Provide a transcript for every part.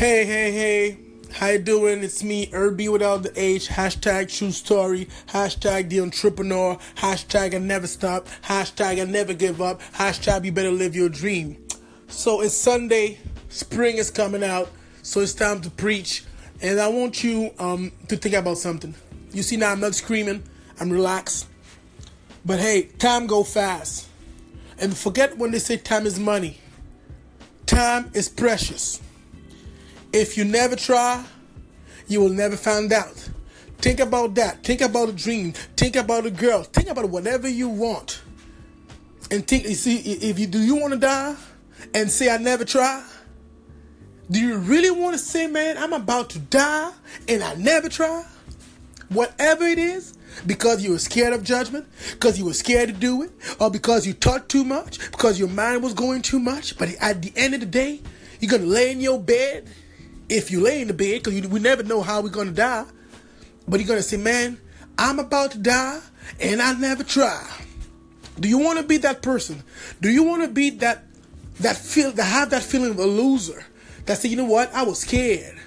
Hey, hey, hey. How you doing? It's me, Irby without the H. Hashtag true story. Hashtag the entrepreneur. Hashtag I never stop. Hashtag I never give up. Hashtag you better live your dream. So it's Sunday. Spring is coming out. So it's time to preach. And I want you um, to think about something. You see now I'm not screaming. I'm relaxed. But hey, time go fast. And forget when they say time is money. Time is precious. If you never try, you will never find out. Think about that. Think about a dream. Think about a girl. Think about whatever you want. And think, you see, if you do you want to die and say I never try? Do you really want to say, man, I'm about to die and I never try? Whatever it is, because you were scared of judgment, because you were scared to do it, or because you talked too much, because your mind was going too much. But at the end of the day, you're going to lay in your bed if you lay in the bed, because we never know how we're going to die. But you're going to say, man, I'm about to die and I never try. Do you want to be that person? Do you want to be that that feel that have that feeling of a loser? That say, you know what? I was scared.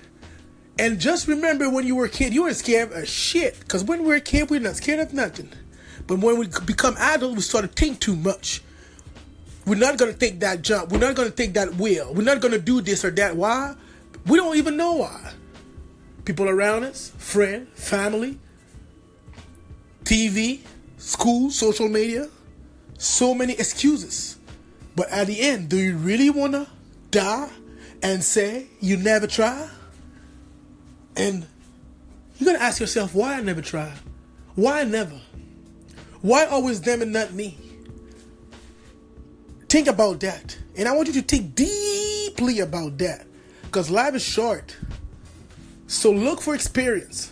And just remember when you were a kid, you were scared of shit. Because when we were a kid, we not scared of nothing. But when we become adults, we start to think too much. We're not going to take that jump. We're not going to take that wheel. We're not going to do this or that. Why? We don't even know why. People around us, friend, family, TV, school, social media, so many excuses. But at the end, do you really want to die and say you never try? And you're going to ask yourself, why I never tried? Why never? Why always them and not me? Think about that. And I want you to think deeply about that. Because life is short. So look for experience.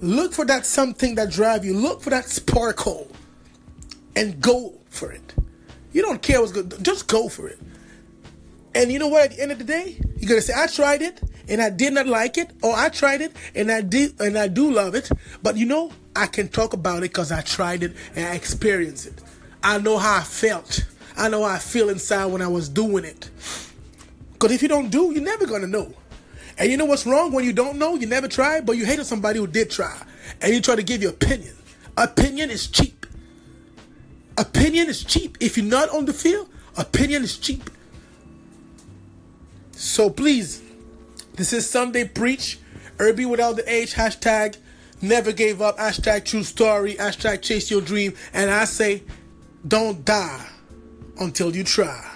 Look for that something that drive you. Look for that sparkle. And go for it. You don't care what's good. Just go for it. And you know what? At the end of the day, you're gonna say, I tried it and I did not like it, or I tried it and I did and I do love it. But you know, I can talk about it because I tried it and I experienced it. I know how I felt. I know how I feel inside when I was doing it. Because if you don't do, you're never gonna know. And you know what's wrong when you don't know, you never try, but you hated somebody who did try. And you try to give your opinion. Opinion is cheap. Opinion is cheap. If you're not on the field, opinion is cheap. So please, this is Sunday Preach. Irby without the H, hashtag never gave up, hashtag true story, hashtag chase your dream. And I say, don't die until you try.